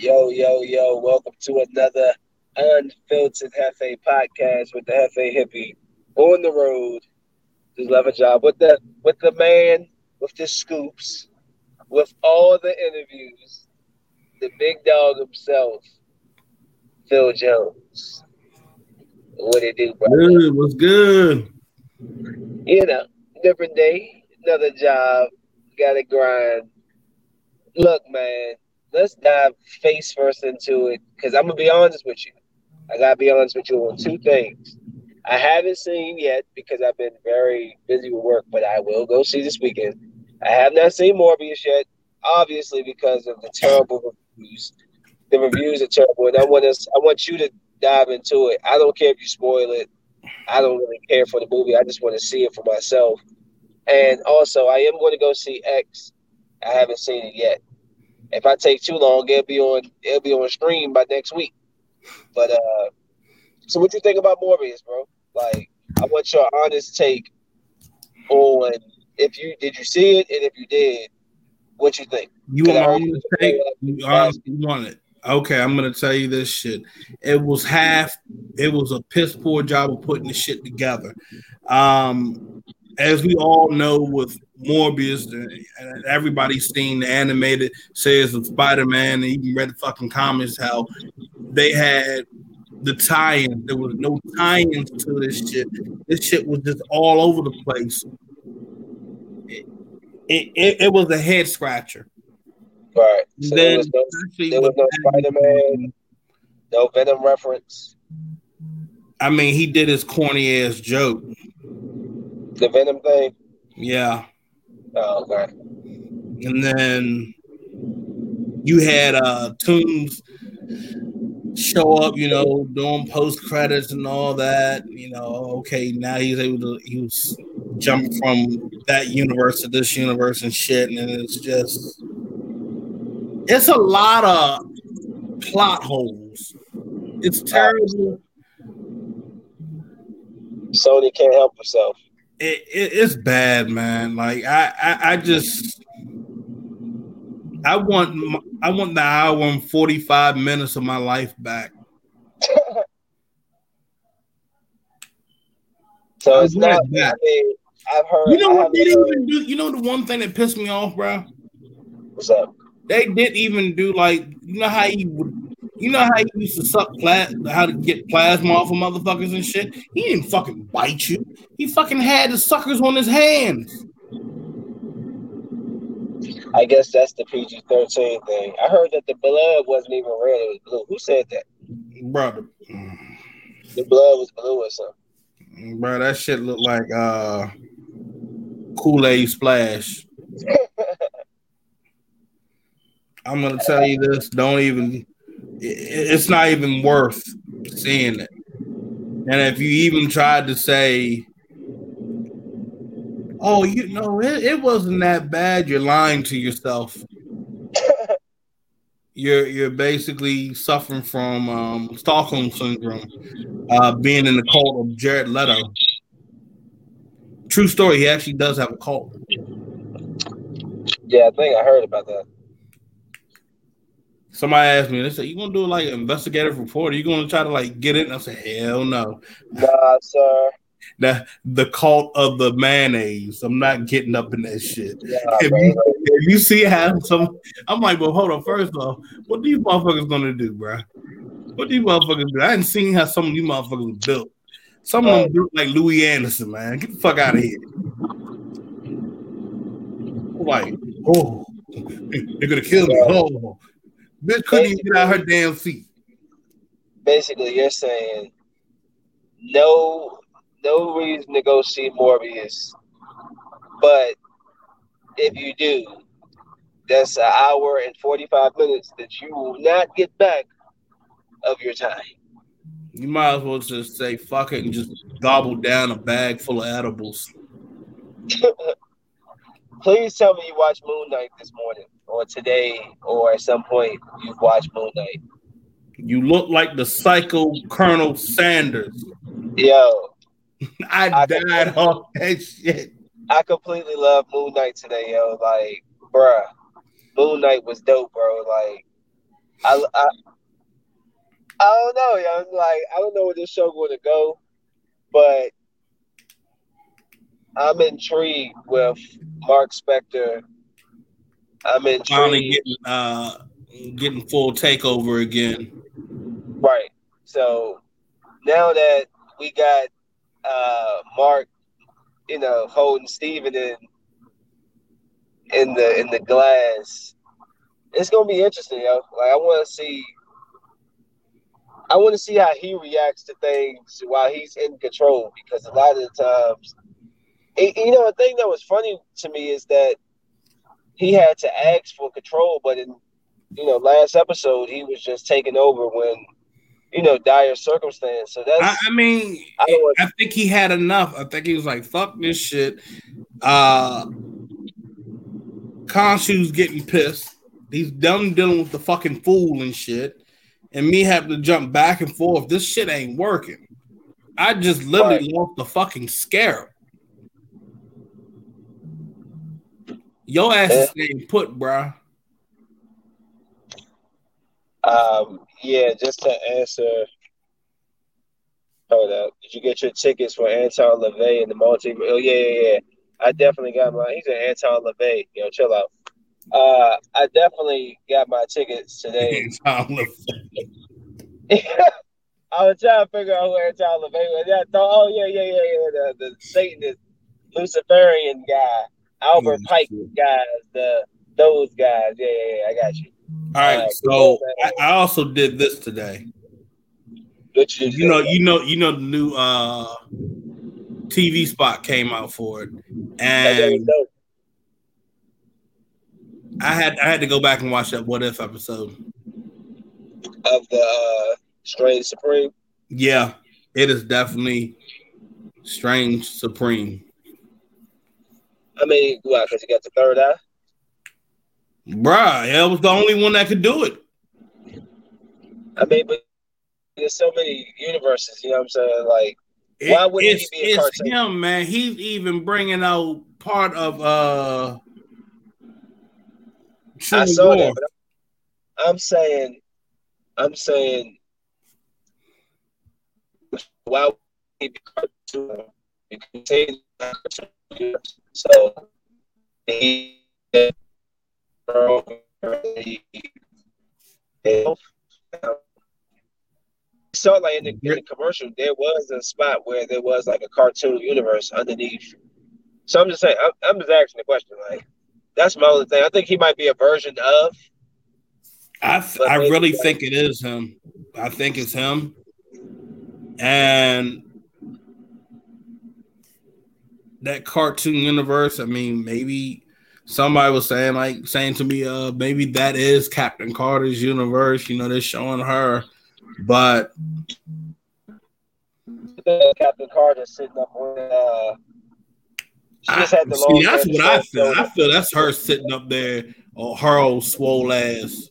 Yo, yo, yo, welcome to another unfiltered Hefe podcast with the Hefe Hippie on the road. Just love a job with the with the man with the scoops, with all the interviews, the big dog himself, Phil Jones. What it do, bro? Good, what's good? You know, different day, another job, gotta grind. Look, man, let's dive face first into it because I'm gonna be honest with you. I gotta be honest with you on two things. I haven't seen yet because I've been very busy with work, but I will go see this weekend. I have not seen Morbius yet, obviously because of the terrible reviews. The reviews are terrible, and I want us. I want you to dive into it. I don't care if you spoil it. I don't really care for the movie. I just want to see it for myself. And also, I am going to go see X. I haven't seen it yet. If I take too long, it'll be on it'll be on stream by next week. But uh so what you think about Morbius, bro? Like I want your honest take on if you did you see it and if you did, what you think? You want my honest take? You honestly want it. Okay, I'm gonna tell you this shit. It was half. It was a piss poor job of putting the shit together. Um, as we all know, with Morbius, and everybody's seen the animated series of Spider Man, and even read the fucking comments how they had the tie-in. There was no tie-ins to this shit. This shit was just all over the place. It, it, it was a head scratcher. Right. So then, there was no, there was no Spider Man, no Venom reference. I mean, he did his corny ass joke. The Venom thing. Yeah. Oh, okay. And then you had uh Toomes show up, you know, doing post credits and all that. You know, okay, now he's able to he was jump from that universe to this universe and shit, and it's just it's a lot of plot holes. It's terrible. Sony can't help herself it, it, it's bad, man. Like I, I, I just, I want, I want the hour and forty five minutes of my life back. so it's not. I mean, I've heard. You know what they didn't even do? You know the one thing that pissed me off, bro. What's up? They didn't even do like you know how you would you know how he used to suck plasma, how to get plasma off of motherfuckers and shit? He didn't fucking bite you. He fucking had the suckers on his hands. I guess that's the PG 13 thing. I heard that the blood wasn't even red, it was blue. Who said that? Brother. The blood was blue or something. Bro, that shit looked like uh Kool-Aid splash. I'm gonna tell you this. Don't even it's not even worth seeing it. And if you even tried to say, "Oh, you know, it, it wasn't that bad," you're lying to yourself. you're you're basically suffering from um, Stockholm syndrome, uh, being in the cult of Jared Leto. True story. He actually does have a cult. Yeah, I think I heard about that. Somebody asked me, they said, You gonna do like an investigative report? Are you gonna try to like get it? And I said, Hell no. Nah, sir. The the cult of the mayonnaise. I'm not getting up in that shit. Yeah, if, you, if, you, see how some I'm like, well, hold on. First off, what these motherfuckers gonna do, bro? What these motherfuckers do? I ain't seen how some of these motherfuckers built. Some of them built like Louie Anderson, man. Get the fuck out of here. Like, oh, they're gonna kill me. Oh, Bitch couldn't even get out her damn feet. Basically, you're saying no, no reason to go see Morbius, but if you do, that's an hour and forty five minutes that you will not get back of your time. You might as well just say fuck it and just gobble down a bag full of edibles. Please tell me you watched Moon Knight this morning or today or at some point you've watched Moon Knight. You look like the psycho Colonel Sanders. Yo. I, I died off that shit. I completely love Moon Knight today, yo. Like, bruh, Moon Knight was dope, bro. Like, I, I, I don't know, young. Like I don't know where this show going to go, but I'm intrigued with Mark Spector. I'm intrigued. Finally getting uh getting full takeover again. Right. So now that we got uh Mark, you know, holding Steven in in the in the glass, it's gonna be interesting, yo. Like I wanna see I want to see how he reacts to things while he's in control because a lot of the times, you know, a thing that was funny to me is that he had to ask for control, but in you know last episode he was just taking over when you know dire circumstance. So that's I, I mean, I, I, think he had enough. I think he was like, "Fuck this shit." Uh, Khonshu's getting pissed. He's done dealing with the fucking fool and shit and me having to jump back and forth. This shit ain't working. I just literally right. lost the fucking scare. Your ass is staying put, bro. Um, yeah, just to answer. Hold up. Did you get your tickets for Anton LaVey and the multi? Oh, yeah, yeah, yeah. I definitely got mine. He's an Anton LaVey. Yo, chill out. Uh, I definitely got my tickets today. Anton LaVey. I was trying to figure out where Tom LaVey was. Yeah, thought, oh yeah, yeah, yeah, yeah. The the Satanist Luciferian guy, Albert Pike guys, the those guys. Yeah, yeah, yeah. I got you. All right, uh, so I, I, also did this today. You, you know, you know, you know the new uh TV spot came out for it, and I had I had to go back and watch that What If episode of the uh, Strange Supreme. Yeah, it is definitely Strange Supreme. I mean, why? Because you got the third eye. Bruh, yeah, was the only one that could do it. I mean, but there's so many universes. You know what I'm saying? Like, it, why wouldn't he be a it's cartoon? him, man. He's even bringing out part of uh I saw that, but I'm saying, I'm saying, why would he be cartoon? You can say so. He, saw like in the, in the commercial, there was a spot where there was like a cartoon universe underneath. So I'm just saying, I'm, I'm just asking the question, like, that's my only thing. I think he might be a version of. I I really think it is him. I think it's him, and that cartoon universe. I mean, maybe somebody was saying like saying to me, uh, maybe that is Captain Carter's universe. You know, they're showing her, but Captain Carter sitting up with uh, I, see, that's what I feel. I feel that's her sitting up there on her old swole ass.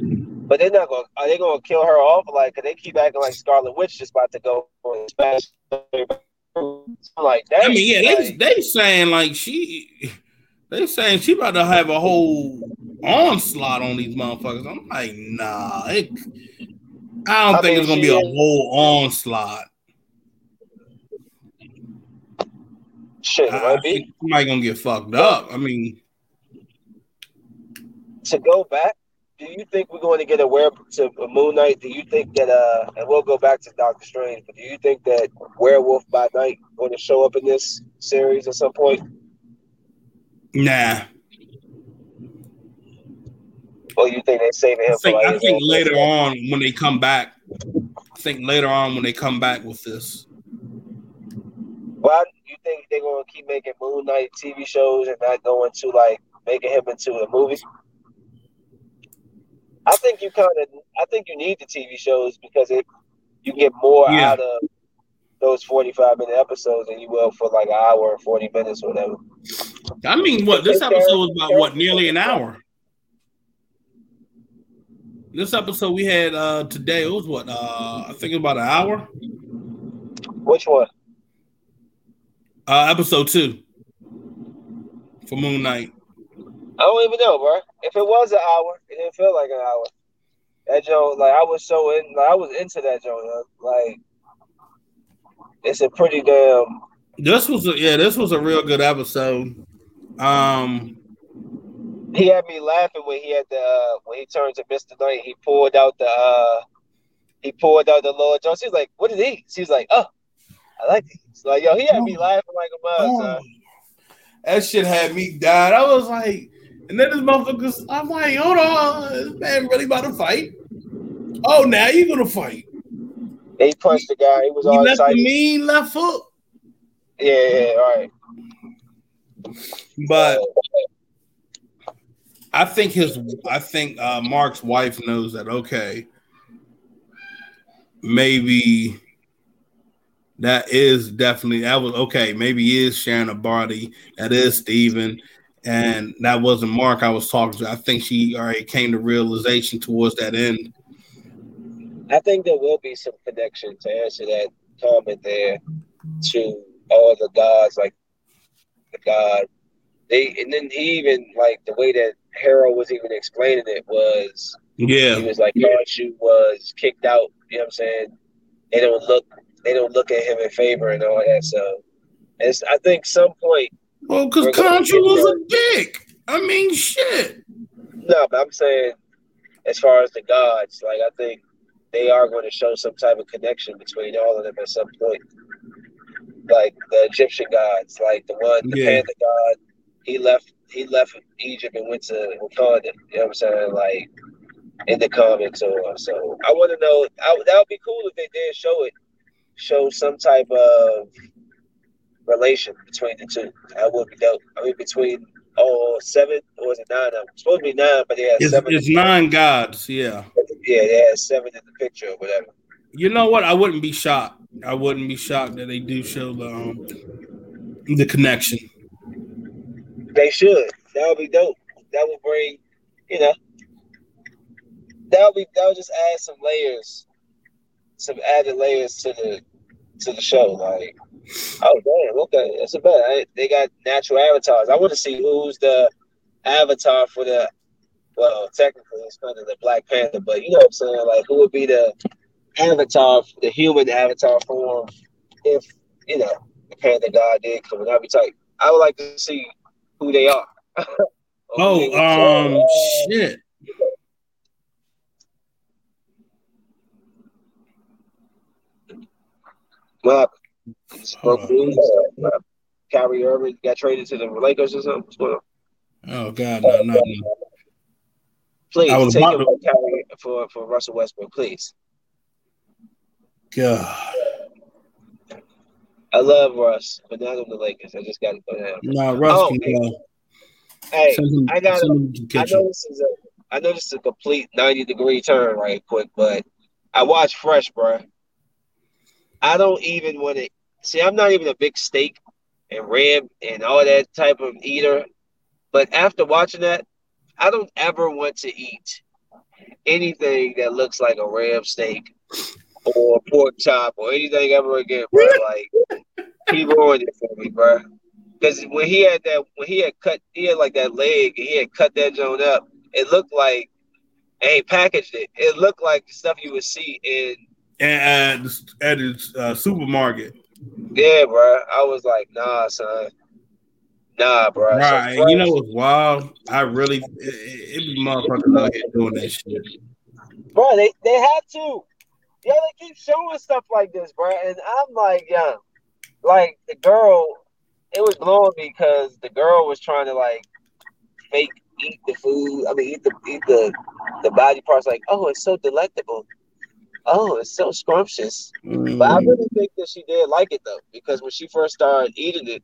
But they're not gonna. Are they to kill her off? Like, cause they keep acting like Scarlet Witch just about to go for Like that. I mean, yeah, like, they they saying like she, they saying she about to have a whole onslaught on these motherfuckers. I'm like, nah, it, I don't I think mean, it's gonna be a whole onslaught. Shit, I, might be. Somebody gonna get fucked up. I mean, to go back, do you think we're going to get a where to Moon Knight? Do you think that uh, and we'll go back to Doctor Strange, but do you think that Werewolf by Night going to show up in this series at some point? Nah. Or you think they're saving him? I think, I think later on when they come back. I think later on when they come back with this. Well, you think they're gonna keep making Moon Knight TV shows and not going to like making him into a movie? I think you kind of, I think you need the TV shows because it you get more yeah. out of those forty-five minute episodes than you will for like an hour or forty minutes or whatever. I mean, what this episode was about? What nearly an hour. This episode we had uh today it was what uh I think about an hour. Which one? Uh, episode two for Moon Knight. I don't even know, bro. If it was an hour, it didn't feel like an hour. That joke, like I was so in, like, I was into that joke. Like it's a pretty damn. This was a, yeah, this was a real good episode. Um, he had me laughing when he had the uh, when he turned to Mister Knight. He pulled out the uh, he pulled out the Lord Jones. She's like, "What is he?" She's like, "Oh, I like these." Like, yo, he had me laughing like a mug. That shit had me died. I was like, and then this motherfucker's, I'm like, hold on, this man really about to fight? Oh, now you're gonna fight? They punched the guy. He was he all left excited. the mean left foot. Yeah, yeah, all right. But I think his, I think uh, Mark's wife knows that. Okay, maybe that is definitely that was okay. Maybe is Shannon Barty. That is Steven. And that wasn't Mark I was talking to. I think she already came to realization towards that end. I think there will be some connection to answer that comment there to all the gods, like the God. They and then he even like the way that Harold was even explaining it was yeah. He was like Khonshu was kicked out, you know what I'm saying? They don't look they don't look at him in favor and all that. So it's I think some point Well, because Khonshu was a dick. I mean shit. No, but I'm saying as far as the gods, like I think they are going to show some type of connection between all of them at some point. Like the Egyptian gods, like the one, the yeah. panda god, he left he left Egypt and went to Wakanda. You know what I'm saying? Like in the comics or so. I want to know. I, that would be cool if they did show it, show some type of relation between the two. That would be dope. I mean, between oh seven or was it nine? It's supposed to be nine, but yeah, it's, seven. It's nine gods. Yeah. Yeah, they had seven in the picture or whatever. You know what? I wouldn't be shocked. I wouldn't be shocked that they do show the um, the connection. They should. That would be dope. That would bring, you know, that would be that would just add some layers, some added layers to the to the show. Like, oh damn, okay, that's a bet. They got natural avatars. I want to see who's the avatar for the. Well, technically, it's kind of the Black Panther, but you know what I'm saying. Like, who would be the avatar, the human avatar form, if you know the Panther God did come? That'd be tight. I would like to see who they are. oh, um, shit. What Uh, Kyrie Irving got traded to the Lakers or something. Going? Oh God, no, no, no. Please I was take him to... Kyrie for for Russell Westbrook, please. God. I love Russ, but not on the Lakers. I just got to put him. No, Russ oh, can go. Hey, I got. I know this is a. I know this is a complete ninety degree turn, right quick, but I watched Fresh, bro. I don't even want to see. I'm not even a big steak and rib and all that type of eater, but after watching that, I don't ever want to eat anything that looks like a ram steak or pork chop or anything ever again, bro. Like he ruined it for me, bro. Because when he had that, when he had cut, he had like that leg, and he had cut that joint up. It looked like, and he packaged it. It looked like the stuff you would see in at at his uh, supermarket. Yeah, bro. I was like, nah, son. Nah, bro. Right. So you know what's wild? I really it, it be motherfuckers out here doing that shit. Bro, they, they have to. Yeah, they keep showing stuff like this, bro. And I'm like, yeah. Like the girl, it was blowing because the girl was trying to like fake eat the food. I mean eat the eat the the body parts like, oh, it's so delectable oh, it's so scrumptious. Mm. But I really think that she did like it though, because when she first started eating it,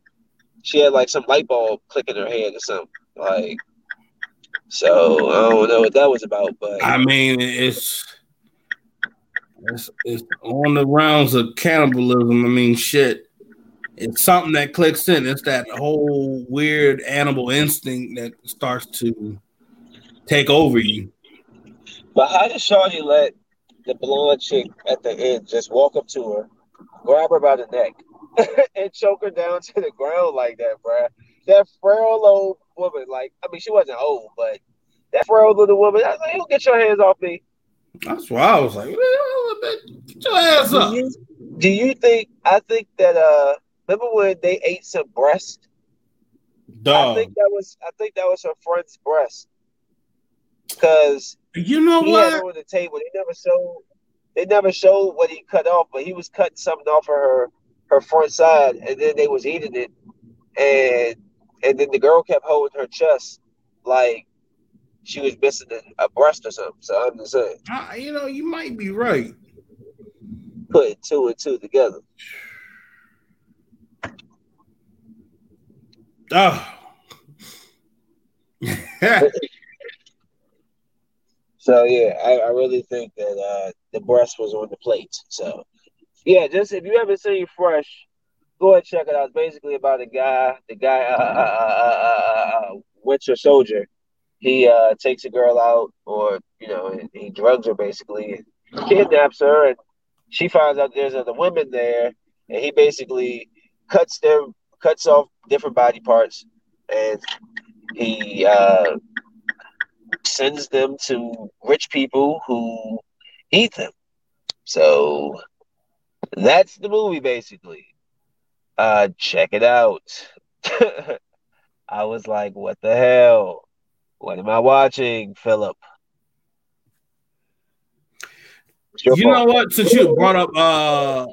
she had like some light bulb click in her head or something. Like, so I don't know what that was about, but I mean, it's it's, it's on the rounds of cannibalism. I mean, shit. It's something that clicks in. It's that whole weird animal instinct that starts to take over you. But how did Shawty let the blonde chick at the end just walk up to her, grab her by the neck, and choke her down to the ground like that, bruh. That frail old woman, like, I mean, she wasn't old, but that frail little woman, I was like, you get your hands off me. That's why I was like, get your ass Do up. you, do you think? I think that. Uh, remember when they ate some breast? I think that was. I think that was her friend's breast. Because You know he had what? it on the table. They never showed. They never showed what he cut off, but he was cutting something off of her her front side, and then they was eating it, and and then the girl kept holding her chest like she was missing a, breast or something. So I'm just saying, I, you know, you might be right. putting two and two together. Oh. So yeah, I, I really think that uh, the breast was on the plate. So yeah, just if you haven't seen Fresh, go ahead and check it out. It's basically about a guy, the guy, uh, uh, uh, uh, uh, Soldier. He uh, takes a girl out, or you know, he drugs her basically, kidnaps her, and she finds out there's other women there, and he basically cuts them, cuts off different body parts, and he uh, sends them to rich people who eat them. So that's the movie basically. Uh check it out. I was like, what the hell? What am I watching, Philip? You know what? Since you brought up uh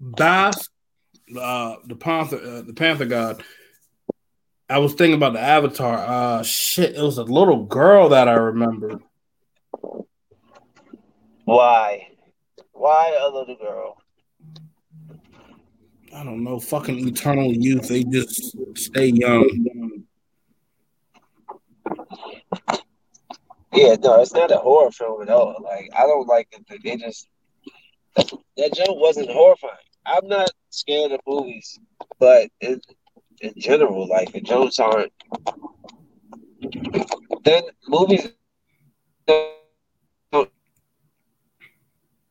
Bast, uh the Panther uh, the Panther God, I was thinking about the Avatar. Uh shit, it was a little girl that I remember. Why? Why a little girl? I don't know, fucking eternal youth. They just stay young. Yeah, no, it's not a horror film at all. Like I don't like it. They just that joke wasn't horrifying. I'm not scared of movies, but in in general, like the jokes aren't. Then movies don't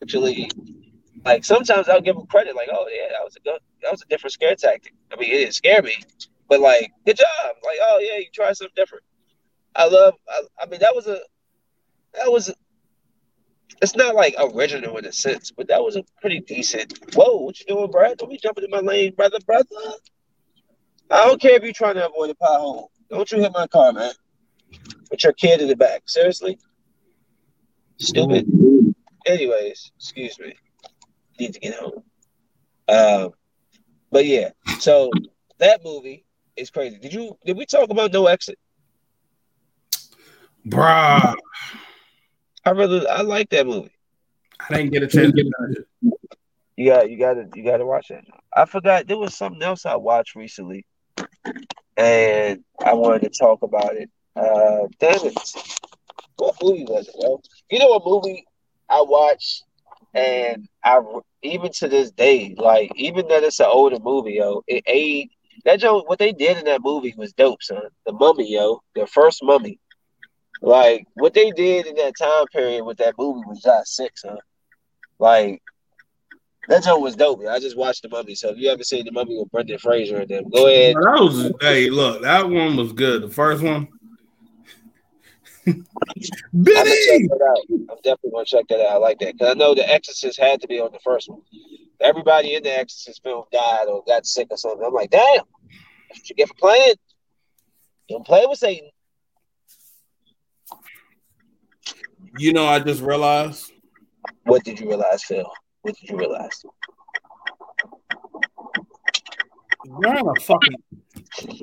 actually like. Sometimes I'll give them credit, like, oh yeah, that was a good, that was a different scare tactic. I mean, it didn't scare me, but like, good job. Like, oh yeah, you tried something different. I love. I, I mean, that was a that was it's not like original in a sense, but that was a pretty decent. Whoa, what you doing, Brad? Don't be jumping in my lane, brother, brother. I don't care if you're trying to avoid a pothole. Don't you hit my car, man. Put your kid in the back. Seriously? Stupid. Anyways, excuse me. Need to get home. Um, but yeah, so that movie is crazy. Did you did we talk about No Exit? Bruh. I really I like that movie. I didn't get a chance to touch it. You got you got to you got to watch that. I forgot there was something else I watched recently, and I wanted to talk about it. Uh, damn it! What movie was it, yo? You know what movie I watched, and I even to this day, like even though it's an older movie, yo, it ate that joke. What they did in that movie was dope, son. The Mummy, yo, the first Mummy. Like what they did in that time period with that movie was just sick, son. Like that joke was dope. I just watched the Mummy, so if you ever seen the Mummy with Brendan Fraser and them, go ahead. That was hey, look, that one was good. The first one. I'm Benny! out. I'm definitely gonna check that out. I like that because I know the Exorcist had to be on the first one. Everybody in the Exorcist film died or got sick or something. I'm like, damn, that's what you get for playing. Don't play with Satan. You know, I just realized What did you realize, Phil? What did you realize? on a fucking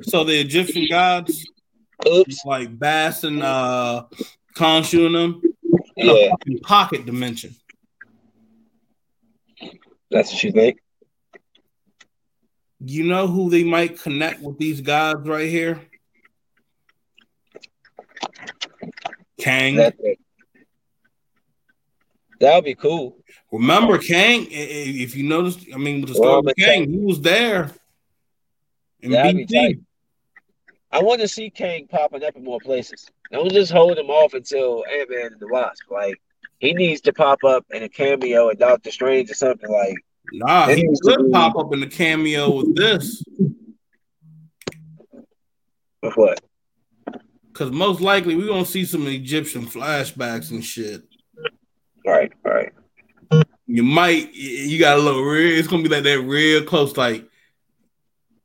so the Egyptian gods Oops. like Bast and uh Khonshu and them in a fucking pocket dimension. that's what you think. You know who they might connect with these gods right here? Kang. That would be cool. Remember Kang? If you notice, I mean, with the Well, story of Kang, he was there. In BT. I want to see Kang popping up in more places. Don't just hold him off until Ant Man and the Wasp. Like he needs to pop up in a cameo in Doctor Strange or something. Like Nah, he could be- pop up in the cameo with this. with what? Because most likely we're gonna see some Egyptian flashbacks and shit. Right, right. You might you got a little real. It's gonna be like that real close. Like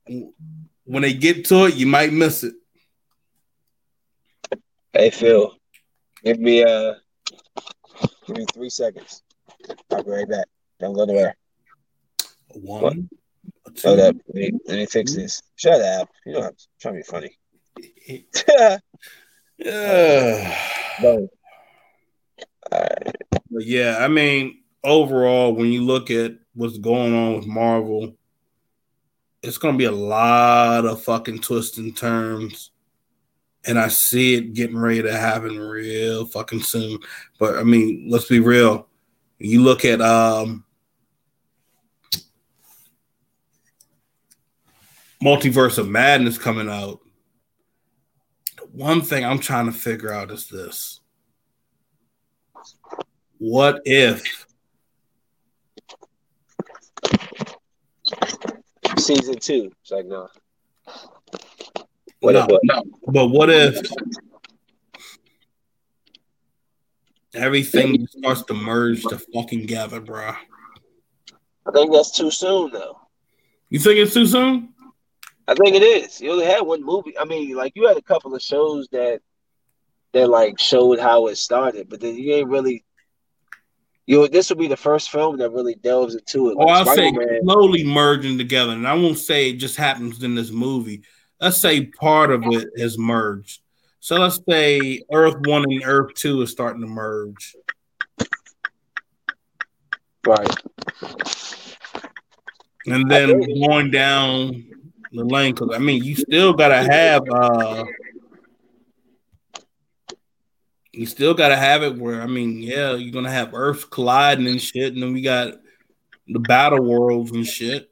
when they get to it, you might miss it. Hey Phil, give me uh, give me three seconds. I'll be right back. Don't go nowhere. One. Hold up. Let me, let me fix this. Shut up. You know I'm trying to be funny. yeah. No. But yeah, I mean, overall, when you look at what's going on with Marvel, it's gonna be a lot of fucking twists and turns. And I see it getting ready to happen real fucking soon. But I mean, let's be real. You look at um Multiverse of Madness coming out. The one thing I'm trying to figure out is this. What if season two? It's like no. What no, if, no. But what if everything starts to merge to fucking gather, bro? I think that's too soon, though. You think it's too soon? I think it is. You only had one movie. I mean, like you had a couple of shows that that like showed how it started, but then you ain't really. You this will be the first film that really delves into it. Like, oh, I'll Spider-Man, say slowly merging together, and I won't say it just happens in this movie. Let's say part of it has merged. So let's say Earth One and Earth Two is starting to merge. Right. And then going down the lane because I mean you still gotta have uh you still gotta have it where I mean, yeah, you're gonna have Earth colliding and shit, and then we got the battle worlds and shit.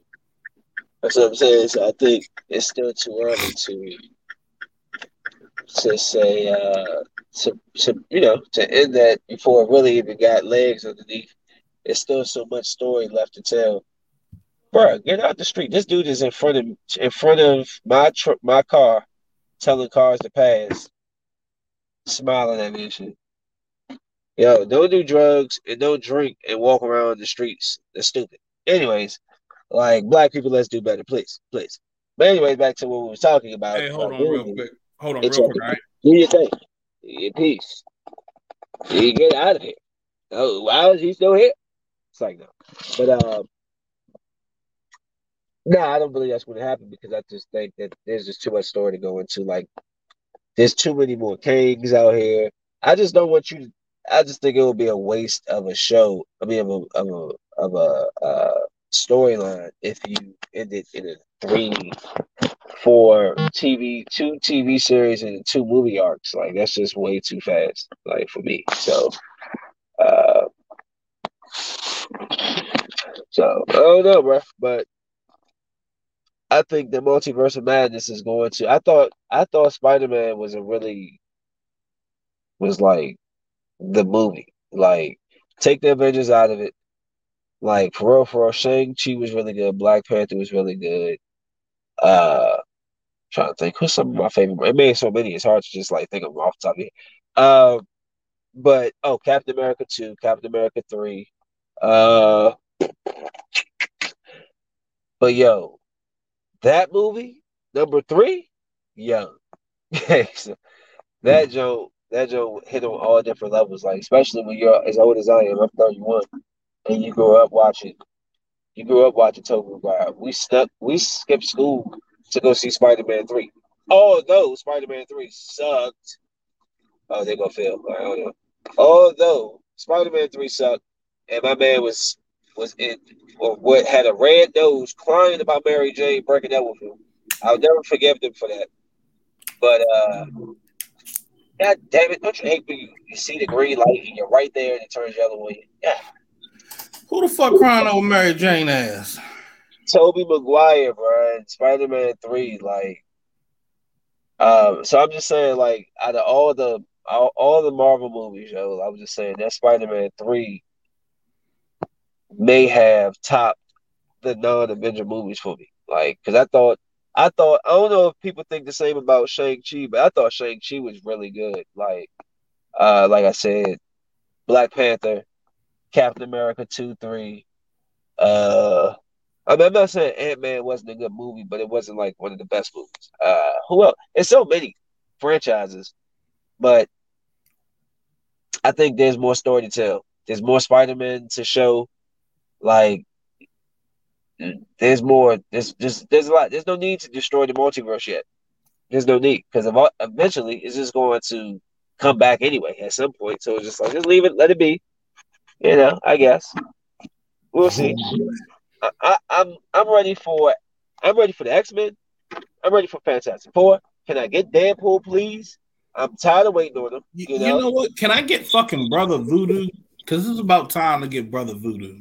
That's what I'm saying. So I think it's still too early to to say uh to, to you know to end that before it really even got legs underneath. There's still so much story left to tell bro, get out the street. This dude is in front of in front of my tr- my car, telling cars to pass, smiling at me and shit. Yo, don't do drugs and don't drink and walk around the streets. That's stupid. Anyways, like black people, let's do better, please, please. But anyways, back to what we were talking about. Hey, hold on real quick. Hold on real quick, right? Do your thing. Your piece. You get out of here. Oh, why is he still here? It's like no. But um, no, I don't believe that's what happened because I just think that there's just too much story to go into. Like, there's too many more kings out here. I just don't want you to. I just think it would be a waste of a show. I mean, of a of a of a uh, storyline if you ended in a three, four TV, two TV series and two movie arcs. Like that's just way too fast. Like for me, so. uh so I don't know, bro, but I think the multiverse of madness is going to. I thought I thought Spider Man was a really was like the movie. Like take the Avengers out of it. Like for real, for real, Shang Chi was really good. Black Panther was really good. Uh, trying to think who's some of my favorite. It made so many. It's hard to just like think of them off the top of Um, but oh, Captain America two, Captain America three. Uh, but yo, that movie, number three, young. so that hmm. joke, that joke hit on all different levels. Like especially when you're as old as I am, I'm 31, and you grew up watching. You grew up watching Tobey Maguire. We snuck, we skipped school to go see Spider Man three. Although Spider Man three sucked. Oh, they gonna fail. I don't know. Although Spider Man three sucked, and my man was was in or what had a red nose crying about Mary Jane breaking up with him. I'll never forgive them for that. But uh God damn it, don't you hate when you, you see the green light and you're right there and it turns yellow? Yeah. Who the fuck crying over Mary Jane ass? Tobey Maguire, bro, Spider-Man 3, like um, so I'm just saying, like, out of all the all, all the Marvel movies, yo, I was just saying that Spider-Man 3 may have topped the non-Avenger movies for me. Like, because I thought, I thought, I don't know if people think the same about Shang Chi, but I thought Shang Chi was really good. Like, uh, like I said, Black Panther, Captain America two, three. Uh, I mean, I'm not saying Ant Man wasn't a good movie, but it wasn't like one of the best movies. Uh, who else? It's so many franchises, but I think there's more story to tell. There's more Spider Man to show. Like, there's more. There's just there's a lot. There's no need to destroy the multiverse yet. There's no need because eventually it's just going to come back anyway at some point. So it's just like just leave it, let it be. You know, I guess we'll see. I, I, I'm I'm ready for I'm ready for the X Men. I'm ready for Fantastic Four. Can I get Deadpool, please? I'm tired of waiting on them. You, know? you know what? Can I get fucking Brother Voodoo? Because it's about time to get Brother Voodoo.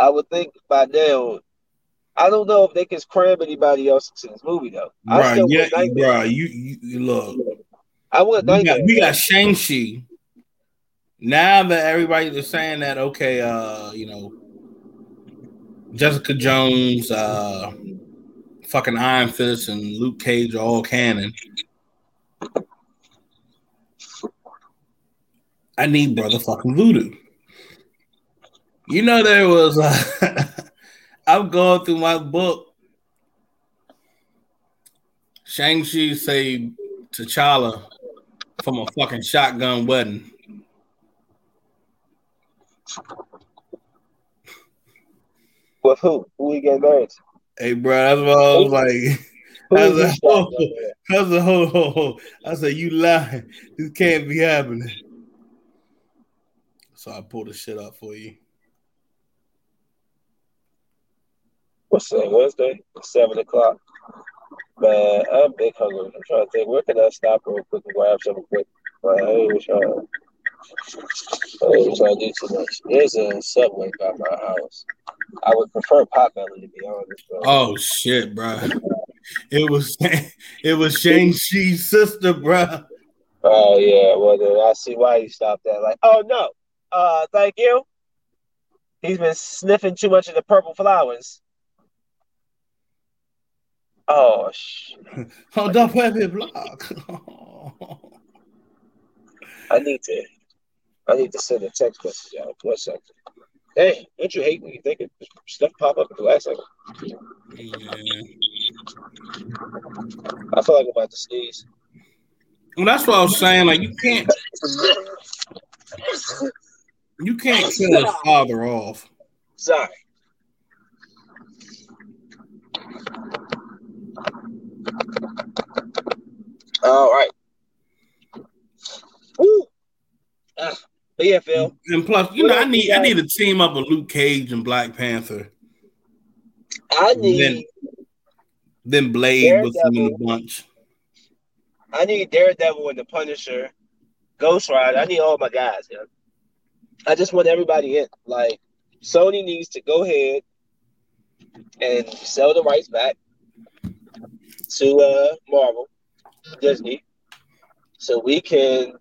I would think by now. I don't know if they can cram anybody else into this movie though. Right, yeah, bro. You, you look. I want we got, we got Shang Chi. Now that everybody is saying that, okay, uh, you know, Jessica Jones, uh, fucking Iron Fist, and Luke Cage are all canon. I need brother fucking voodoo. You know there was. Uh, I'm going through my book. Shang Chi saved T'Challa from a fucking shotgun wedding. With who? Who he get married? Hey, bro, that's what I was like. I was like, oh, I was like, hold, hold, hold. I said, you lying. This can't be happening. So I pulled the shit up for you. What's that? Wednesday? Seven o'clock. Man, I'm big hungry. I'm trying to think. Where can I stop real quick and grab something quick? Like, I ain't trying. I ain't trying to do too much. There's a subway by my house. I would prefer Potbelly to be honest. Bro. Oh shit, bro! It was it was Shang Chi's sister, bro. Oh yeah, well then I see why he stopped that. Like, oh no, uh, thank you. He's been sniffing too much of the purple flowers. Oh shit! oh, don't put me block. I need to. I need to send a text message out. One second. Hey, don't you hate when you think it stuff pop up at the last second? Yeah. I feel like I'm about to sneeze. Well, that's what I was saying. Like you can't, you can't kill his father off. Sorry. All right. Woo. Ah. But yeah, Phil. And plus, you know, I need I need to team up with Luke Cage and Black Panther. I need then, then Blade Daredevil. with them in the bunch. I need Daredevil and the Punisher, Ghost Rider. I need all my guys. Yeah. I just want everybody in. Like Sony needs to go ahead and sell the rights back to uh, Marvel, Disney, so we can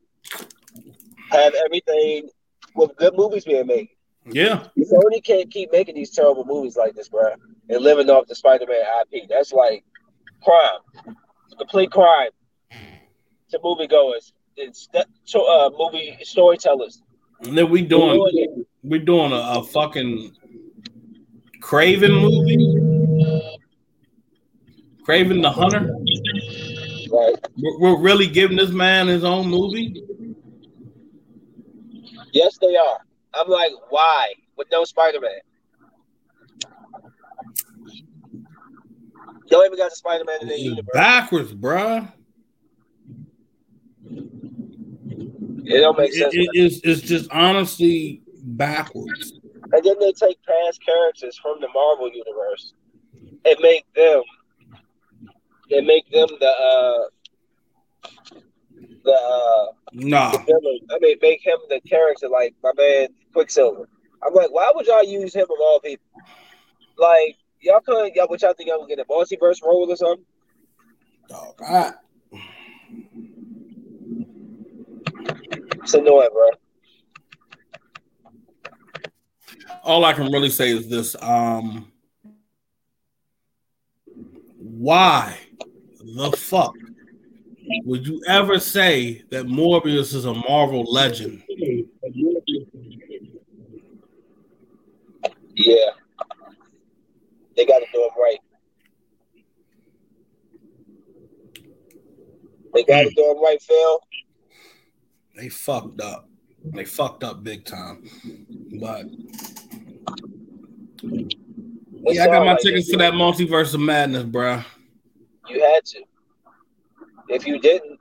have everything with good movies being made. Yeah. Sony can't keep making these terrible movies like this, bro, and living off the Spider-Man IP. That's like crime, complete crime to moviegoers. It's to uh, movie storytellers. And then we doing we doing a, a fucking Kraven movie. Kraven the Hunter. Right. We're, really giving this man his own movie. Yes, they are. I'm like, why? With no Spider Man. Y'all even got the Spider Man in the universe. Backwards, bruh. It don't make sense. It, it, it's, it's just honestly backwards. And then they take past characters from the Marvel universe and make them. They make them the uh, the uh, nah. I mean, make him the character like my man Quicksilver. I'm like, why would y'all use him of all people? Like, y'all couldn't, y'all, what y'all think y'all would get a multiverse role or something? All right. It's annoying, bro. All I can really say is this: um, why the fuck would you ever say that Morbius is a Marvel legend? Yeah. They got to do it right. They got to hmm. do it right, Phil. They fucked up. They fucked up big time. But. Yeah, I got my tickets for that multiverse of madness, bro. You had to. If you didn't,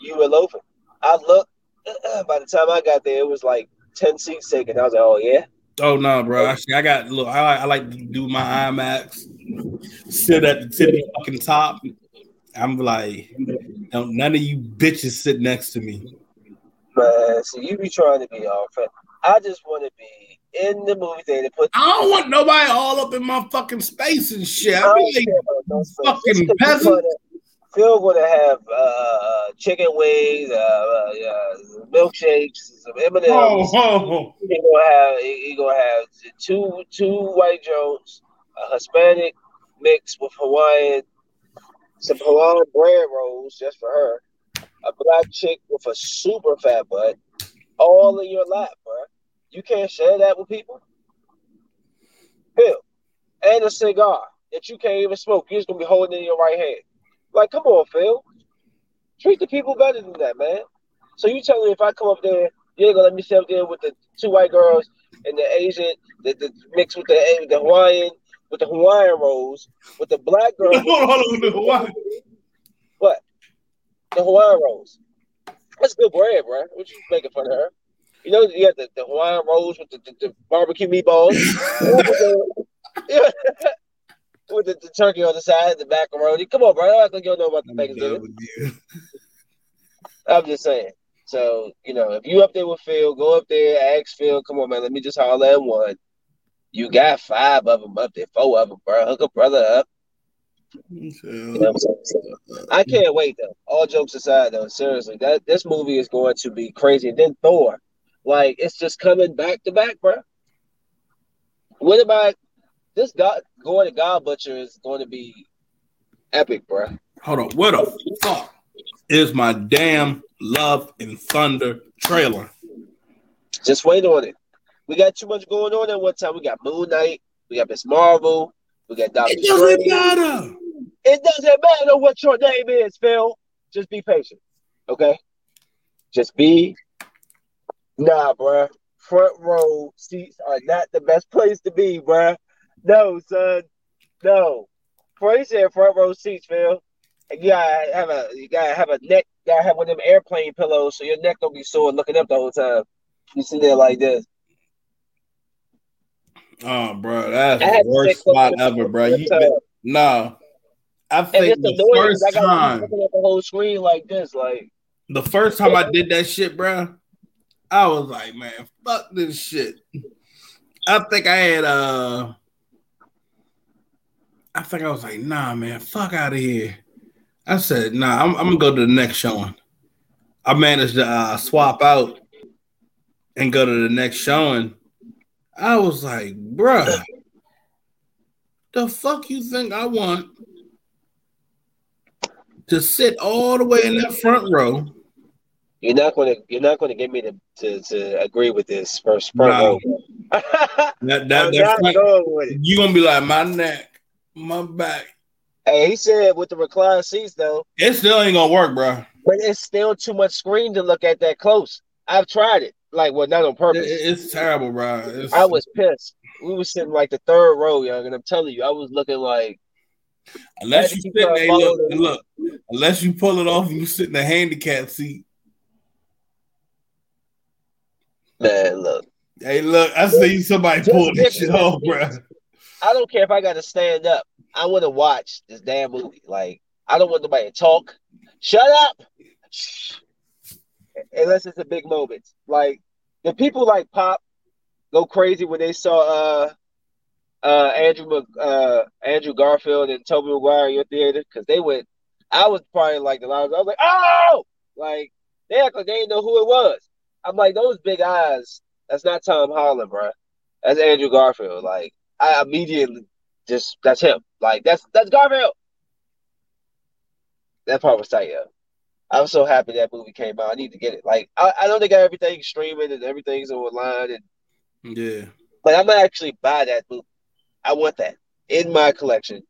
you were loafing. I looked. Uh, by the time I got there, it was like ten seats taken. I was like, "Oh yeah." Oh no, bro! Actually, I got look. I, I like to do my IMAX. Sit at the tippy fucking top. I'm like, none of you bitches sit next to me. Man, so you be trying to be all friend. I just want to be in the movie theater. Put I don't want nobody all up in my fucking space and shit. I, I like, fucking peasant. Phil gonna have uh, chicken wings, uh, uh, milkshakes, some M and M's. Oh, oh. He gonna have he, he, gonna have two two white Jones, a Hispanic mix with Hawaiian, some Hawaiian bread rolls just for her, a black chick with a super fat butt, all in your lap, bro. You can't share that with people. Phil, and a cigar that you can't even smoke. You're just gonna be holding in your right hand. Like, come on, Phil. Treat the people better than that, man. So you tell me if I come up there, you ain't gonna let me sit up there with the two white girls and the Asian, the, the mixed with the the Hawaiian, with the Hawaiian rolls, with the black girl. Hold on, with the Hawaiian. What? The Hawaiian rolls. That's good bread, bro. What you making fun of her? You know, you have the, the Hawaiian rolls with the, the, the barbecue meatballs. yeah with the, the, turkey on the side, the macaroni. Come on, bro. I don't think you know about the Thanksgiving. I'm just saying. So, you know, if you up there with Phil, go up there, ask Phil, come on, man, let me just holler at one. You got five of them up there, four of them, bro. Hook a brother up. You know I can't wait though. All jokes aside, though, seriously, that this movie is going to be crazy. And then Thor, like it's just coming back to back, bro. What about this God going to God Butcher is going to be epic, bro. Hold on, what the fuck is my damn Love and Thunder trailer? Just wait on it. We got too much going on at one time. We got Moon Knight, we got Ms. Marvel, we got Doctor It doesn't matter. It doesn't matter what your name is, Phil. Just be patient, okay? Just be. Nah, bruh. Front row seats are not the best place to be, bruh. No, son. No. He said front row seats, Phil. And you gotta have a you gotta have a neck, you gotta have one of them airplane pillows so your neck don't be sore looking up the whole time. You sit there like this. Oh, bro, that's the worst spot ever, bro. You, no, I think the first time looking at the whole screen like this, like the first time I did that shit, bro, I was like, man, fuck this shit. I think I had uh I think I was like, nah, man, fuck out of here. I said, nah, I'm, I'm, gonna go to the next showing. I managed to uh, swap out and go to the next showing. I was like, bruh, the fuck you think I want to sit all the way in that front row? You're not gonna you're not gonna get me to to, to agree with this first front no. that, that, front, you gonna be like my neck my back. Hey, he said with the recline seats though, it still ain't gonna work, bro. But it's still too much screen to look at that close. I've tried it, like well, not on purpose. it's terrible, bro. It's... I was pissed. We were sitting like the third row, young, and I'm telling you, I was looking like. Unless you sit there, look, look, unless you pull it off and you sit in the handicap seat. Man, look. Hey, look, I see somebody pull this shit off, bro. I don't care if I got to stand up. I want to watch this damn movie. Like, I don't want nobody to talk. Shut up. Unless it's a big moment. Like, the people like Pop go crazy when they saw uh uh Andrew uh Andrew Garfield and Tobey Maguire in your theater because they went. I was probably like the loudest. I was like, oh, like they act like they didn't know who it was. I'm like those big eyes. That's not Tom Holland, bro. That's Andrew Garfield. Like I immediately just that's him. Like that's that's Garfield. That part was tight, yeah. I'm so happy that movie came out. I need to get it. Like I, I know they got everything streaming and everything's online and yeah. But I'm gonna actually buy that movie. I want that in my collection.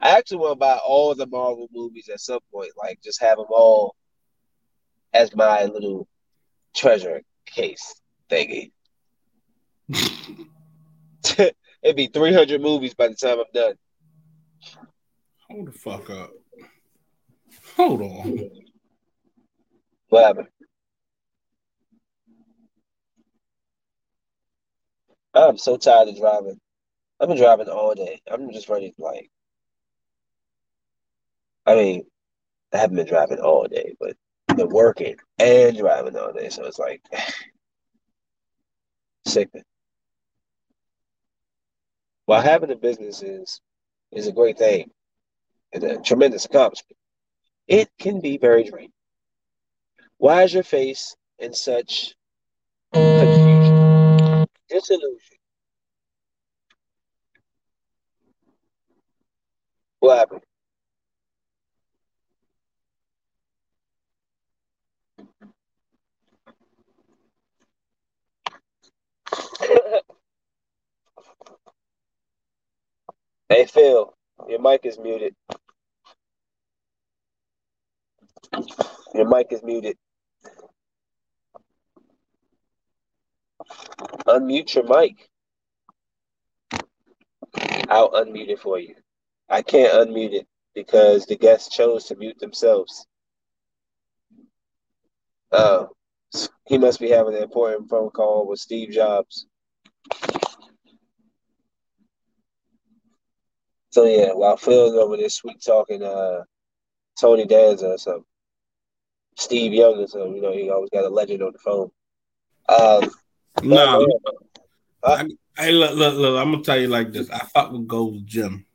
I actually want to buy all the Marvel movies at some point. Like just have them all as my little treasure case thingy. It'd be 300 movies by the time I'm done. Hold the fuck up. Hold on. What happened? I'm so tired of driving. I've been driving all day. I'm just ready to like. I mean, I haven't been driving all day, but been working and driving all day, so it's like sickening. While having a business is is a great thing and a tremendous accomplishment, it can be very draining. Why is your face in such confusion, disillusion? What happened? Hey Phil, your mic is muted. Your mic is muted. Unmute your mic. I'll unmute it for you. I can't unmute it because the guests chose to mute themselves. Oh, he must be having an important phone call with Steve Jobs. So yeah, while Phil's over there sweet talking uh Tony Danza or something. Steve Young or something, you know, he always got a legend on the phone. Um no, uh, hey, look, look, look, I'm gonna tell you like this. I fuck with Gold's Gym.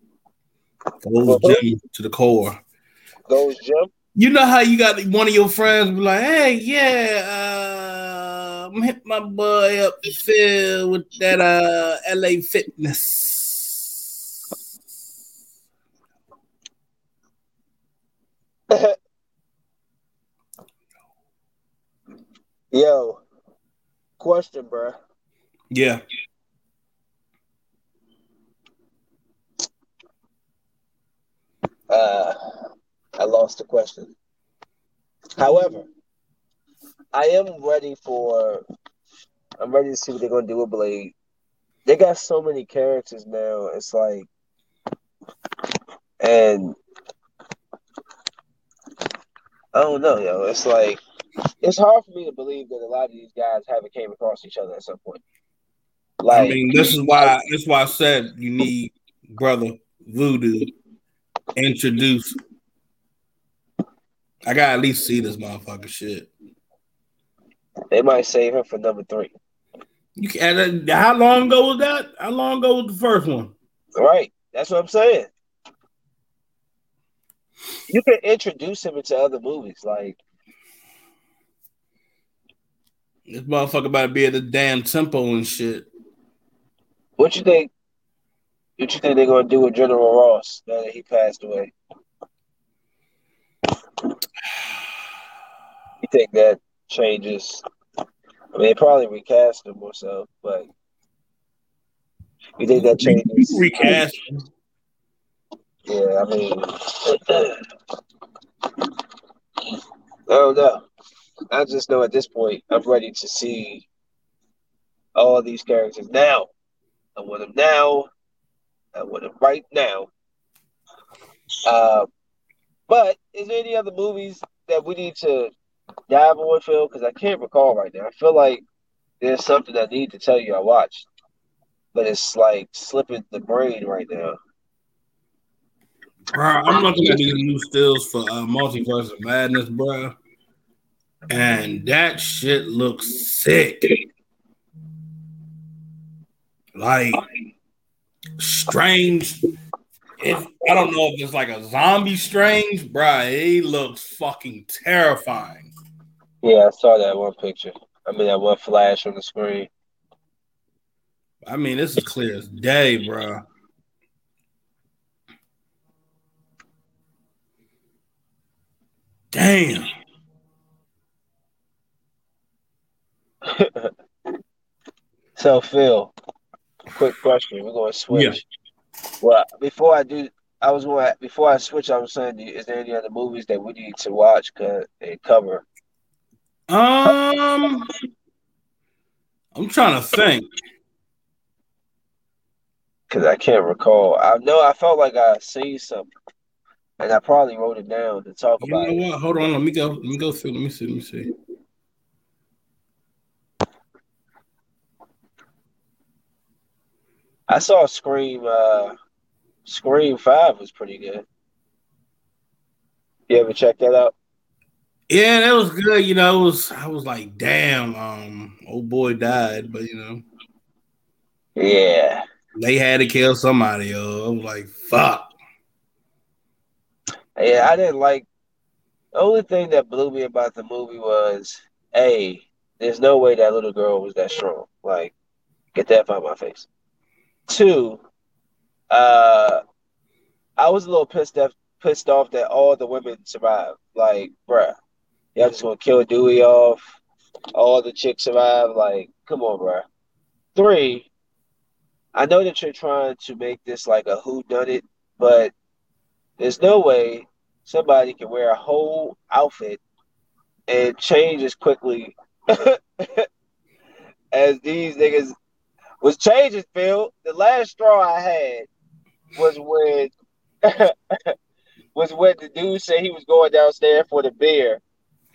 Gold's Gym to the core. Gold's Gym? You know how you got one of your friends be like, hey, yeah, uh, I'm hit my boy up Phil with that uh LA fitness. Yo, question, bro. Yeah. Uh, I lost the question. However, I am ready for. I'm ready to see what they're gonna do with Blade. They got so many characters now. It's like, and I don't know, yo. It's like it's hard for me to believe that a lot of these guys haven't came across each other at some point. Like, I mean, this is why this is why I said you need brother Voodoo introduce. I gotta at least see this motherfucker shit. They might save him for number three. You can, how long ago was that? How long ago was the first one? Right. That's what I'm saying. You can introduce him into other movies, like this motherfucker about to be at the damn temple and shit. What you think? What you think they're gonna do with General Ross now that he passed away? You think that changes? I mean, they probably recast him or so, but you think that changes? Recast. Yeah, I mean, I don't know. I just know at this point I'm ready to see all these characters now. I want them now. I want them right now. Uh, but is there any other movies that we need to dive on, Phil? Because I can't recall right now. I feel like there's something I need to tell you I watched, but it's like slipping the brain right now. Bro, I'm looking at these new stills for uh, Multiverse of Madness, bro, and that shit looks sick. Like strange. If I don't know if it's like a zombie strange, bro. He looks fucking terrifying. Yeah, I saw that one picture. I mean, that one flash on the screen. I mean, this is clear as day, bro. Damn. so, Phil, quick question. We're going to switch. Yeah. Well, before I do, I was going before I switch, I was saying, is there any other movies that we need to watch and cover Um, I'm trying to think because I can't recall. I know I felt like I seen something, and I probably wrote it down to talk you about. know what? Hold on. Let me go. Let me go through. Let me see. Let me see. I saw Scream. Uh, Scream Five was pretty good. You ever check that out? Yeah, that was good. You know, it was. I was like, damn, um, old boy died, but you know, Yeah. they had to kill somebody. Yo, I was like, fuck. Yeah, I didn't like. The only thing that blew me about the movie was, a, there's no way that little girl was that strong. Like, get that out my face. Two, uh, I was a little pissed off, pissed off that all the women survived. Like, bruh, y'all just gonna kill Dewey off. All the chicks survive. Like, come on, bruh. Three, I know that you're trying to make this like a who done it, but there's no way somebody can wear a whole outfit and change as quickly as these niggas was changing, Phil. The last straw I had was when was when the dude said he was going downstairs for the beer,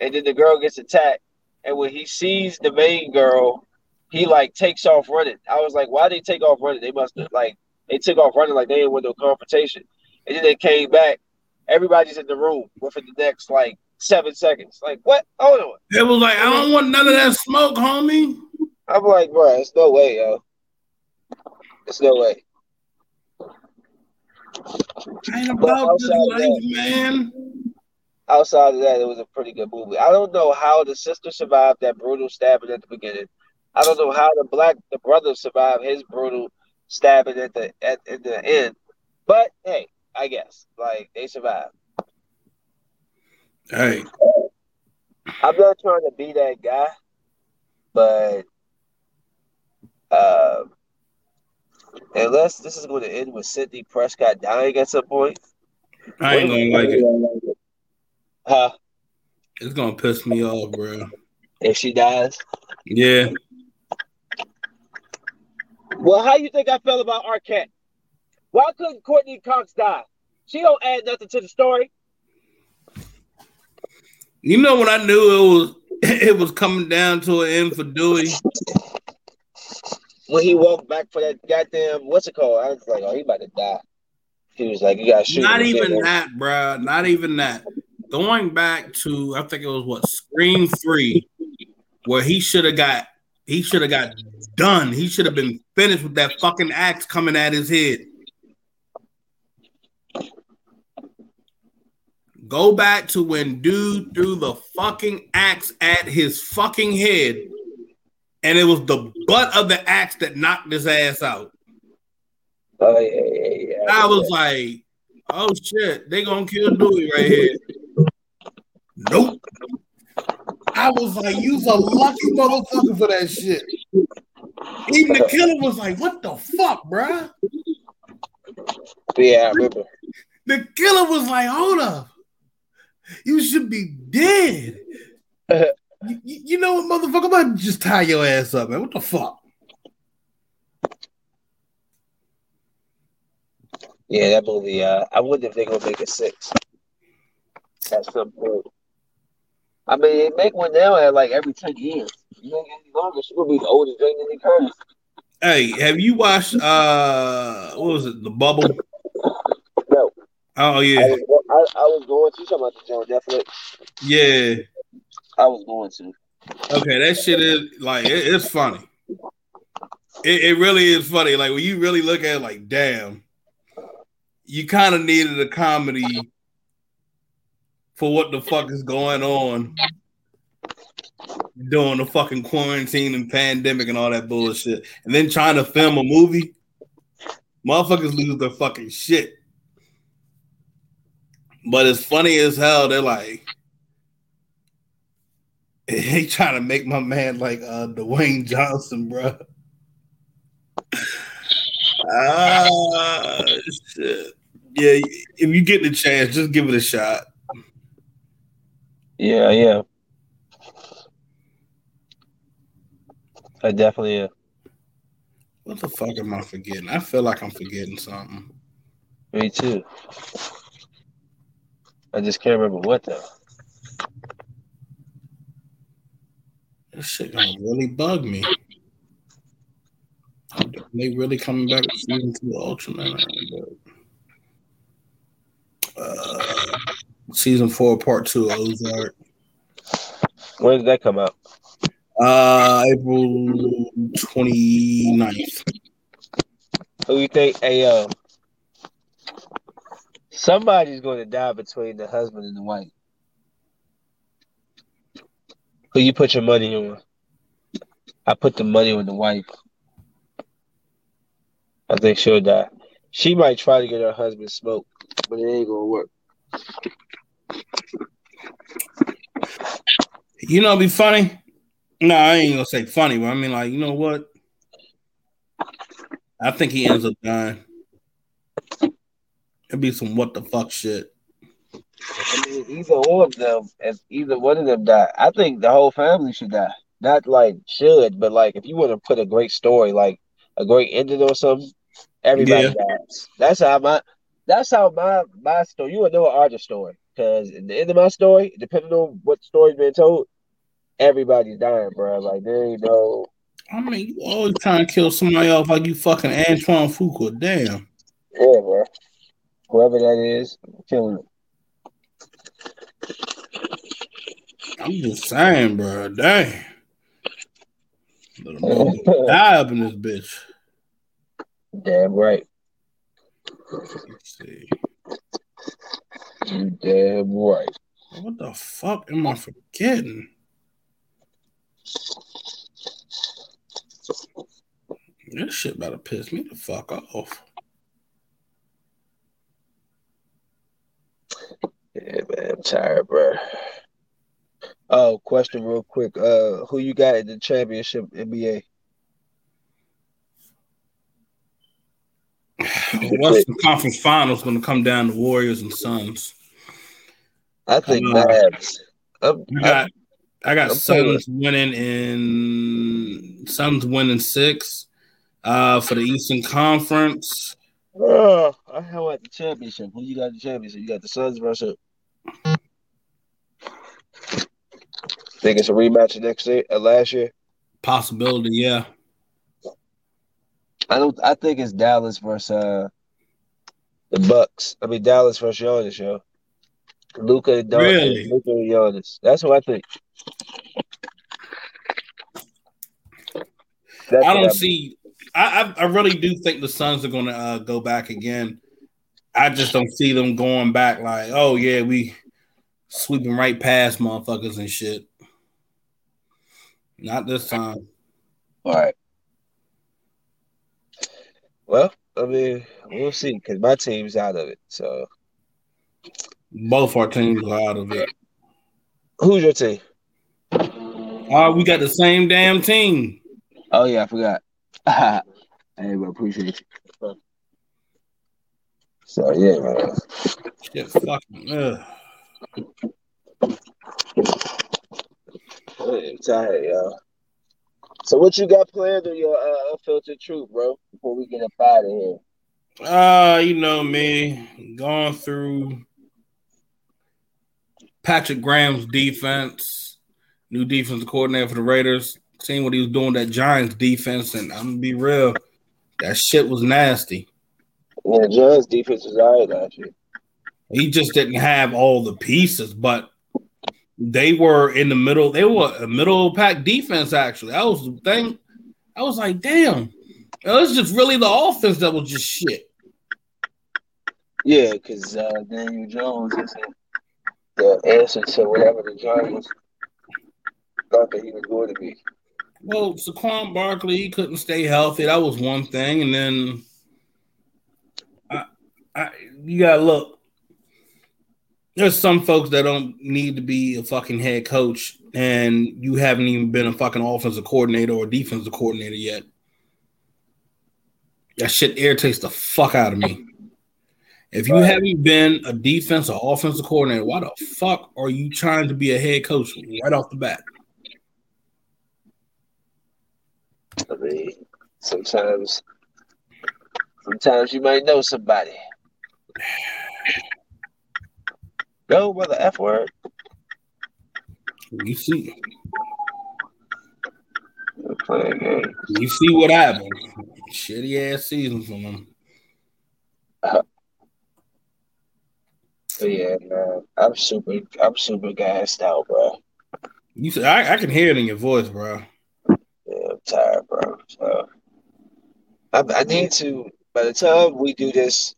and then the girl gets attacked. And when he sees the main girl, he like takes off running. I was like, why they take off running? They must have like they took off running like they didn't want no confrontation. And then they came back. Everybody's in the room within the next like seven seconds. Like what? Hold on. It was like, I don't want none of that smoke, homie. I'm like, bro, it's no way, yo. It's no way. Ain't about this outside life, man. Outside of that, it was a pretty good movie. I don't know how the sister survived that brutal stabbing at the beginning. I don't know how the black the brother survived his brutal stabbing at the at in the end. But hey, I guess like they survived. Hey, I'm not trying to be that guy, but uh, unless this is going to end with Sidney Prescott dying at some point, I ain't gonna like it. huh? It's gonna piss me off, bro. If she dies, Yeah. well, how you think I felt about Arquette? Why couldn't Courteney Cox die? She don't add nothing to the story. You know when I knew it was it was coming down to an end for Dewey. When he walked back for that goddamn what's it called? I was like, oh, he about to die. He was like, you got to shoot. Not him even again. that, bro. Not even that. Going back to I think it was what Scream Three, where he should have got he should have got done. He should have been finished with that fucking axe coming at his head. Go back to when dude threw the fucking axe at his fucking head, and it was the butt of the axe that knocked his ass out. Oh yeah, yeah, yeah. I was like, oh shit, they gonna kill Dewey right here. Nope. I was like, you's a lucky motherfucker for that shit. Even the killer was like, what the fuck, bruh? yeah, I remember. The killer was like, hold up. You should be dead. you, you know what, motherfucker? I'm about to just tie your ass up, man. What the fuck? Yeah, that movie. Uh, I wonder if they're gonna make a six at some point. I mean, they make one now at like every ten years. You know, any longer, she will be the oldest Jamie Lee Curtis. Hey, have you watched uh what was it, the bubble? Oh I yeah, was, I, I was going to. You talking about the John Netflix? yeah. I was going to. Okay, that shit is like it- it's funny. It, it really is funny. Like when you really look at it, like, damn, you kind of needed a comedy for what the fuck is going on during the fucking quarantine and pandemic and all that bullshit, and then trying to film a movie. Motherfuckers lose their fucking shit. But it's funny as hell. They're like, he trying to make my man like uh Dwayne Johnson, bro. Ah, shit. Yeah, if you get the chance, just give it a shot. Yeah, yeah. I definitely am. What the fuck am I forgetting? I feel like I'm forgetting something. Me too. I just can't remember what though. This shit gonna really bug me. They really coming back with season two Ultraman. Uh, season four, part two, Ozark. When did that come out? Uh, April 29th. Who you think? Hey, um, somebody's going to die between the husband and the wife. Who you put your money on? I put the money on the wife. I think she'll die. She might try to get her husband smoked, but it ain't gonna work. You know, be funny. No, I ain't gonna say funny, but I mean, like, you know what? I think he ends up dying. It'd be some what the fuck shit. I mean, either one of them, if either one of them die, I think the whole family should die. Not like should, but like if you want to put a great story, like a great ending or something, everybody yeah. dies. That's how my that's how my my story. You would know an artist story because in the end of my story, depending on what story's been told, everybody's dying, bro. Like there ain't no. I mean, you always trying to kill somebody off like you fucking Antoine Fuqua. Damn. Yeah, bro. Whoever that is, I'm killing him. I'm just saying, bro. Dang. die up in this bitch. Damn right. Let's see. You damn right. What the fuck am I forgetting? This shit about to piss me the fuck off. Yeah, man, I'm tired, bro. Oh, question real quick. Uh, who you got in the championship NBA? Western Conference Finals going to come down to Warriors and Suns. I think uh. I'm, I got, I got I'm Suns winning in Suns winning six uh, for the Eastern Conference. Oh, I have the championship. Who you got the championship? You got the Suns versus. Think it's a rematch next year, uh, last year. Possibility, yeah. I don't. I think it's Dallas versus uh, the Bucks. I mean Dallas versus Giannis, yo. Luka and Don- really? Luka and Giannis. That's what I think. That's I don't see. I, I, really do think the Suns are going to uh, go back again. I just don't see them going back like, oh yeah, we sweeping right past motherfuckers and shit. Not this time. All right. Well, I mean, we'll see because my team's out of it. So both our teams are out of it. Who's your team? Uh, we got the same damn team. Oh yeah, I forgot. hey, but appreciate you. So yeah, man. Shit, fucking. Ugh. I'm tired, y'all. So what you got planned on your uh, unfiltered truth, bro? Before we get up out of here. Uh, you know me, going through Patrick Graham's defense, new defense coordinator for the Raiders, seeing what he was doing that Giants defense, and I'm gonna be real, that shit was nasty. Yeah, Giants defense is alright last year. He just didn't have all the pieces, but they were in the middle. They were a middle pack defense. Actually, that was the thing. I was like, damn, it was just really the offense that was just shit. Yeah, because uh, Daniel Jones isn't the answer to whatever the Giants thought that he was going to be. Well, Saquon Barkley he couldn't stay healthy. That was one thing, and then I, I, you gotta look there's some folks that don't need to be a fucking head coach, and you haven't even been a fucking offensive coordinator or defensive coordinator yet. That shit irritates the fuck out of me. If you haven't been a defense or offensive coordinator, why the fuck are you trying to be a head coach right off the bat? I mean, sometimes, sometimes you might know somebody. Go, with the F word. You see. You see what happened. Shitty ass season for them. Uh, yeah, man. I'm super I'm super gassed out, bro. You said I, I can hear it in your voice, bro. Tired, bro. So I, I need to by the time we do this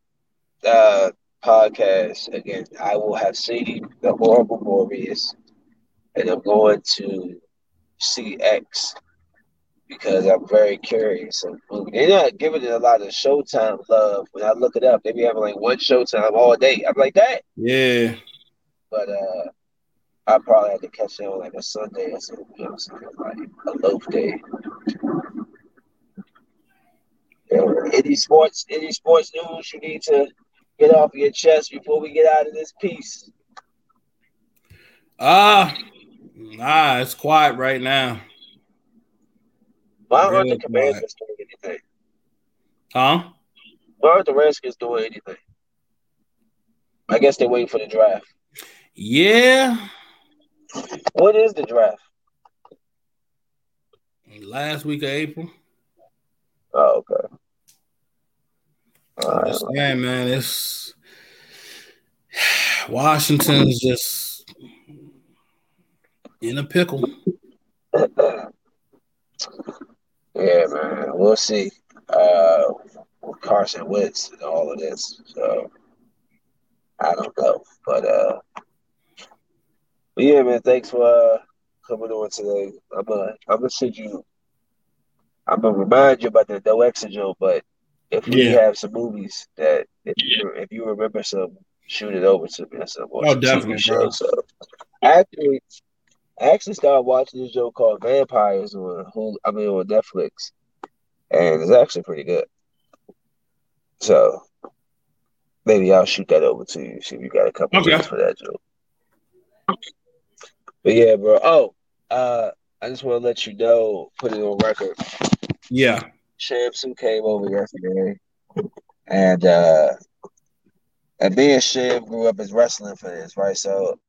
uh podcast again, I will have seen the horrible Morbius and I'm going to see X because I'm very curious. And they're not giving it a lot of Showtime love. When I look it up, they be having like one Showtime all day. I'm like that. Yeah. But uh, I probably had to catch it on like a Sunday or something. You know what I'm saying? Like a loaf day. Any sports, any sports news you need to get off your chest before we get out of this piece? Ah, uh, nah, it's quiet right now. Why aren't the Commanders doing anything? Huh? Why aren't the Redskins doing anything? I guess they're waiting for the draft. Yeah. What is the draft? Last week of April. Oh, okay. All right. Man, it's Washington's just in a pickle. Yeah, man. We'll see. Uh, with Carson Wentz and all of this. So I don't know. But uh but yeah, man, thanks for uh coming on today. I'm gonna I'm gonna send you I'm gonna remind you about the No Exit joke, but if we yeah. have some movies that if you if you remember some, shoot it over to me some oh, definitely, show. So actually I actually started watching this show called Vampires on Hulu, I mean on Netflix, and it's actually pretty good. So maybe I'll shoot that over to you. See if you got a couple okay. minutes for that joke. But yeah, bro. Oh, uh, I just want to let you know, put it on record. Yeah. Shamsu came over yesterday, and uh, and me and Sham grew up as wrestling fans, right? So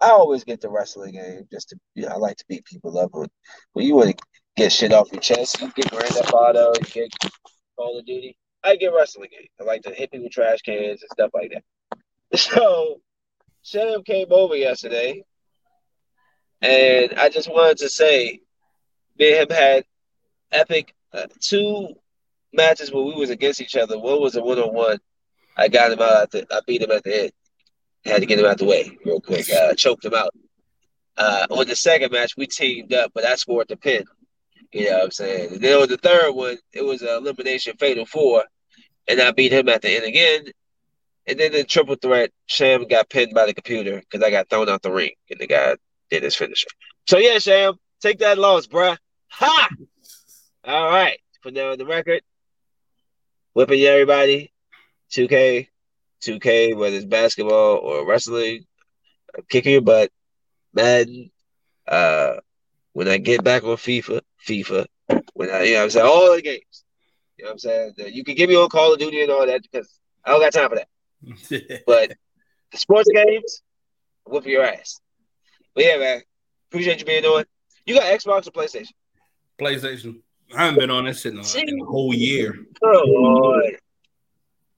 I always get the wrestling game just to, you know, I like to beat people up. When, when you want to get shit off your chest, you get Grand Theft Auto, you get Call of Duty. I get wrestling game. I like to hit people with trash cans and stuff like that. So, Sham came over yesterday, and I just wanted to say, me and him had epic uh, two matches where we was against each other. One was a one on one. I got him out. The, I beat him at the end. Had to get him out the way real quick. Uh, choked him out. Uh, on the second match, we teamed up, but I scored the pin. You know what I'm saying? And then on the third one, it was an elimination fatal four, and I beat him at the end again. And then the triple threat, Sham got pinned by the computer because I got thrown out the ring, and the guy did his finisher. So yeah, Sham, take that loss, bruh. Ha! All right, put that on the record. Whipping everybody. 2K 2K, whether it's basketball or wrestling, I'm kicking your butt. Madden. Uh, when I get back on FIFA, FIFA. When I, you know, I'm saying all the games. You know, what I'm saying you can give me on Call of Duty and all that because I don't got time for that. but sports games, whoop your ass. But yeah, man, appreciate you being on. You got Xbox or PlayStation? PlayStation. I haven't been on this shit in a, whole year. Come on.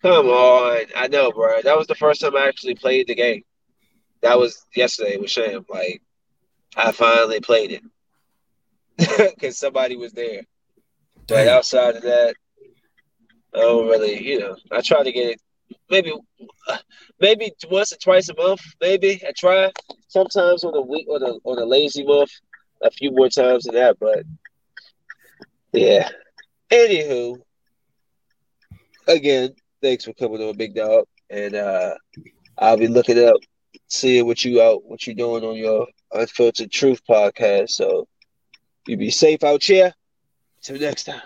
Come on. I know, bro. That was the first time I actually played the game. That was yesterday with Sham. Like, I finally played it because somebody was there. But outside of that, I don't really, you know, I try to get it maybe maybe once or twice a month, maybe I try. Sometimes on a week or the on a lazy month, a few more times than that. But yeah. Anywho, again, thanks for coming on, Big Dog. And uh, I'll be looking up, seeing what you out, what you doing on your Unfiltered Truth podcast. So you be safe out here. Till next time.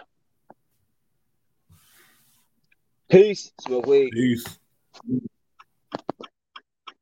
Peace. Peace.